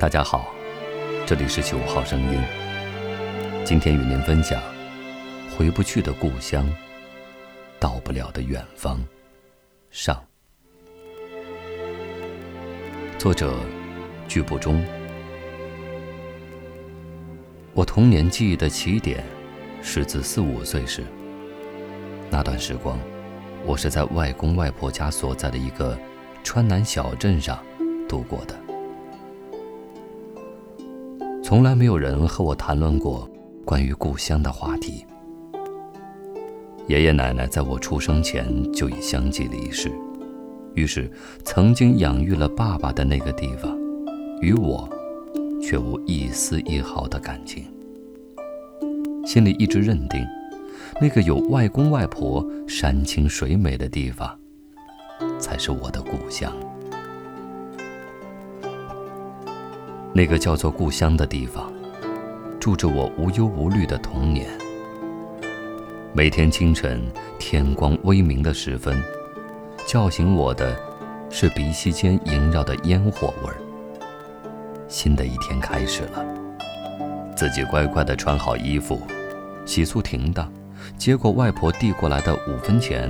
大家好，这里是九号声音。今天与您分享：回不去的故乡，到不了的远方。上，作者：剧不中。我童年记忆的起点，是自四五岁时。那段时光，我是在外公外婆家所在的一个川南小镇上度过的。从来没有人和我谈论过关于故乡的话题。爷爷奶奶在我出生前就已相继离世，于是曾经养育了爸爸的那个地方，与我却无一丝一毫的感情。心里一直认定，那个有外公外婆、山清水美的地方，才是我的故乡。那个叫做故乡的地方，住着我无忧无虑的童年。每天清晨天光微明的时分，叫醒我的，是鼻息间萦绕的烟火味儿。新的一天开始了，自己乖乖地穿好衣服，洗漱停当，接过外婆递过来的五分钱，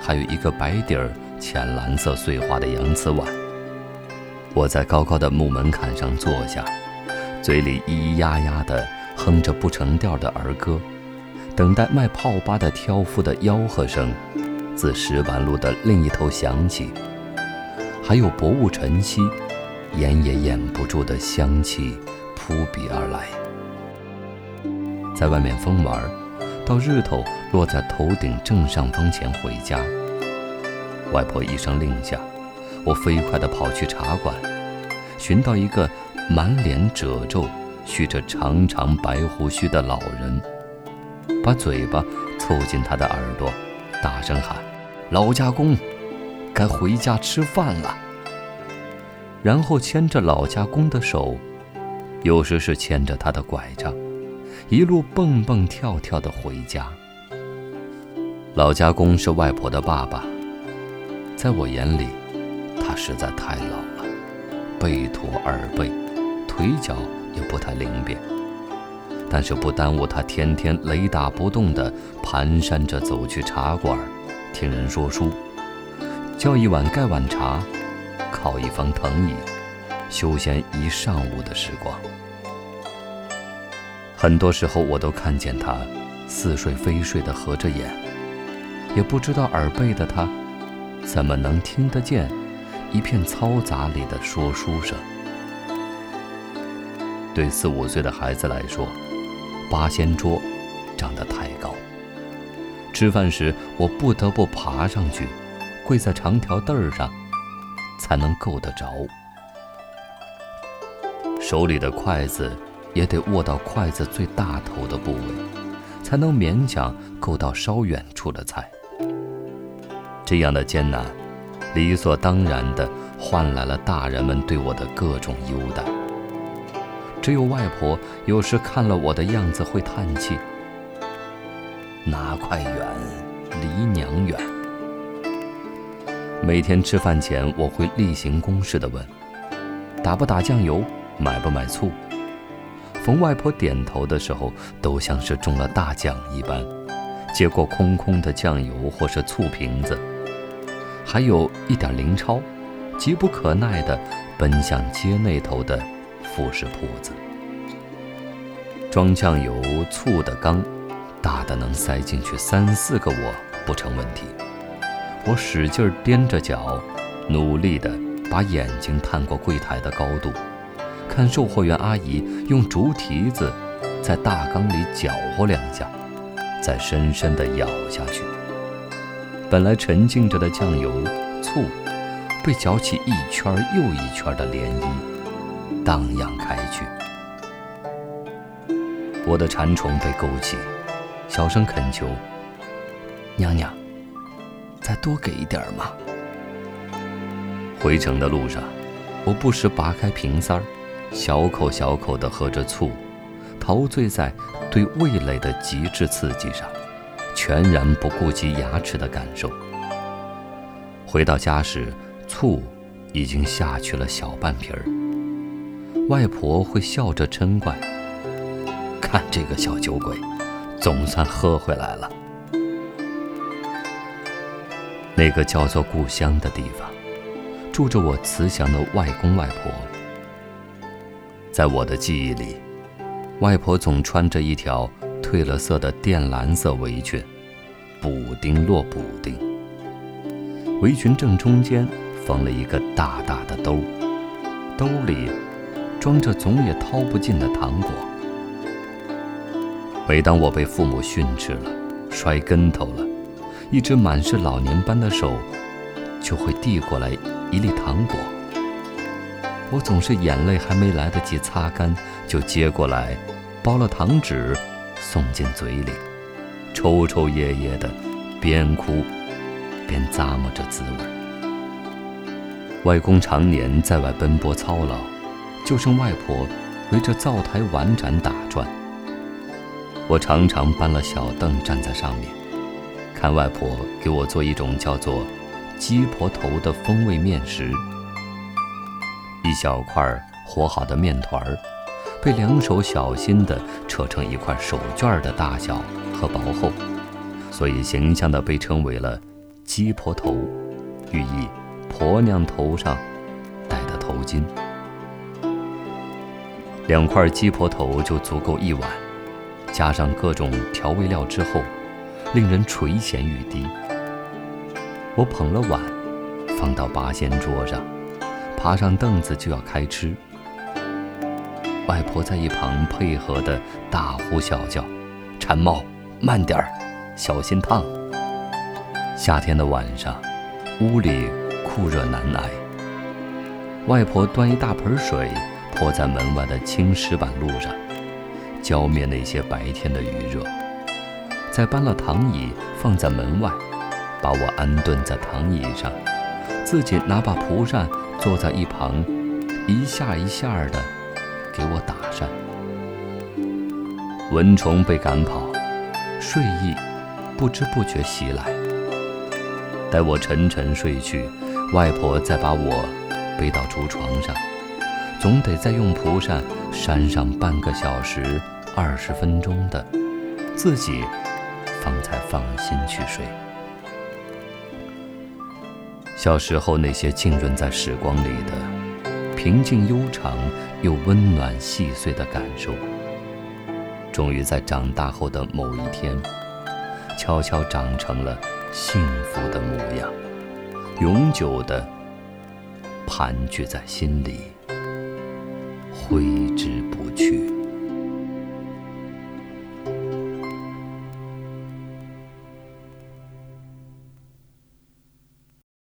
还有一个白底儿浅蓝色碎花的洋瓷碗。我在高高的木门槛上坐下，嘴里咿咿呀呀地哼着不成调的儿歌，等待卖泡粑的挑夫的吆喝声自石板路的另一头响起，还有薄雾晨曦，掩也掩不住的香气扑鼻而来。在外面疯玩，到日头落在头顶正上方前回家。外婆一声令下。我飞快地跑去茶馆，寻到一个满脸褶皱、蓄着长长白胡须的老人，把嘴巴凑近他的耳朵，大声喊：“老家公，该回家吃饭了。”然后牵着老家公的手，有时是牵着他的拐杖，一路蹦蹦跳跳地回家。老家公是外婆的爸爸，在我眼里。他实在太老了，背驼耳背，腿脚也不太灵便，但是不耽误他天天雷打不动地蹒跚着走去茶馆，听人说书，叫一碗盖碗茶，靠一方藤椅，休闲一上午的时光。很多时候，我都看见他似睡非睡地合着眼，也不知道耳背的他怎么能听得见。一片嘈杂里的说书声，对四五岁的孩子来说，八仙桌长得太高。吃饭时，我不得不爬上去，跪在长条凳上，才能够得着。手里的筷子也得握到筷子最大头的部位，才能勉强够到稍远处的菜。这样的艰难。理所当然地换来了大人们对我的各种优待。只有外婆有时看了我的样子会叹气：“哪块远，离娘远。”每天吃饭前，我会例行公事地问：“打不打酱油？买不买醋？”逢外婆点头的时候，都像是中了大奖一般，接过空空的酱油或是醋瓶子。还有一点零钞，急不可耐地奔向街那头的副食铺子。装酱油、醋的缸，大的能塞进去三四个我不成问题。我使劲踮着脚，努力地把眼睛探过柜台的高度，看售货员阿姨用竹蹄子在大缸里搅和两下，再深深地舀下去。本来沉静着的酱油、醋，被搅起一圈又一圈的涟漪，荡漾开去。我的馋虫被勾起，小声恳求：“娘娘，再多给一点嘛。”回程的路上，我不时拔开瓶塞儿，小口小口地喝着醋，陶醉在对味蕾的极致刺激上。全然不顾及牙齿的感受。回到家时，醋已经下去了小半瓶儿。外婆会笑着嗔怪：“看这个小酒鬼，总算喝回来了。”那个叫做故乡的地方，住着我慈祥的外公外婆。在我的记忆里，外婆总穿着一条褪了色的靛蓝色围裙，补丁落补丁。围裙正中间缝了一个大大的兜，兜里装着总也掏不尽的糖果。每当我被父母训斥了，摔跟头了，一只满是老年斑的手就会递过来一粒糖果。我总是眼泪还没来得及擦干，就接过来，包了糖纸，送进嘴里，抽抽噎噎的，边哭边咂摸着滋味。外公常年在外奔波操劳，就剩外婆围着灶台玩盏打转。我常常搬了小凳站在上面，看外婆给我做一种叫做“鸡婆头”的风味面食。一小块和好的面团儿，被两手小心地扯成一块手绢的大小和薄厚，所以形象地被称为了“鸡婆头”，寓意婆娘头上戴的头巾。两块鸡婆头就足够一碗，加上各种调味料之后，令人垂涎欲滴。我捧了碗，放到八仙桌上。爬上凳子就要开吃，外婆在一旁配合的大呼小叫：“馋猫，慢点儿，小心烫。”夏天的晚上，屋里酷热难挨。外婆端一大盆水泼在门外的青石板路上，浇灭那些白天的余热。再搬了躺椅放在门外，把我安顿在躺椅上，自己拿把蒲扇。坐在一旁，一下一下的给我打扇。蚊虫被赶跑，睡意不知不觉袭来。待我沉沉睡去，外婆再把我背到竹床上，总得再用蒲扇扇上半个小时、二十分钟的，自己方才放心去睡。小时候那些浸润在时光里的平静悠长又温暖细碎的感受，终于在长大后的某一天，悄悄长成了幸福的模样，永久的盘踞在心里，挥之不去。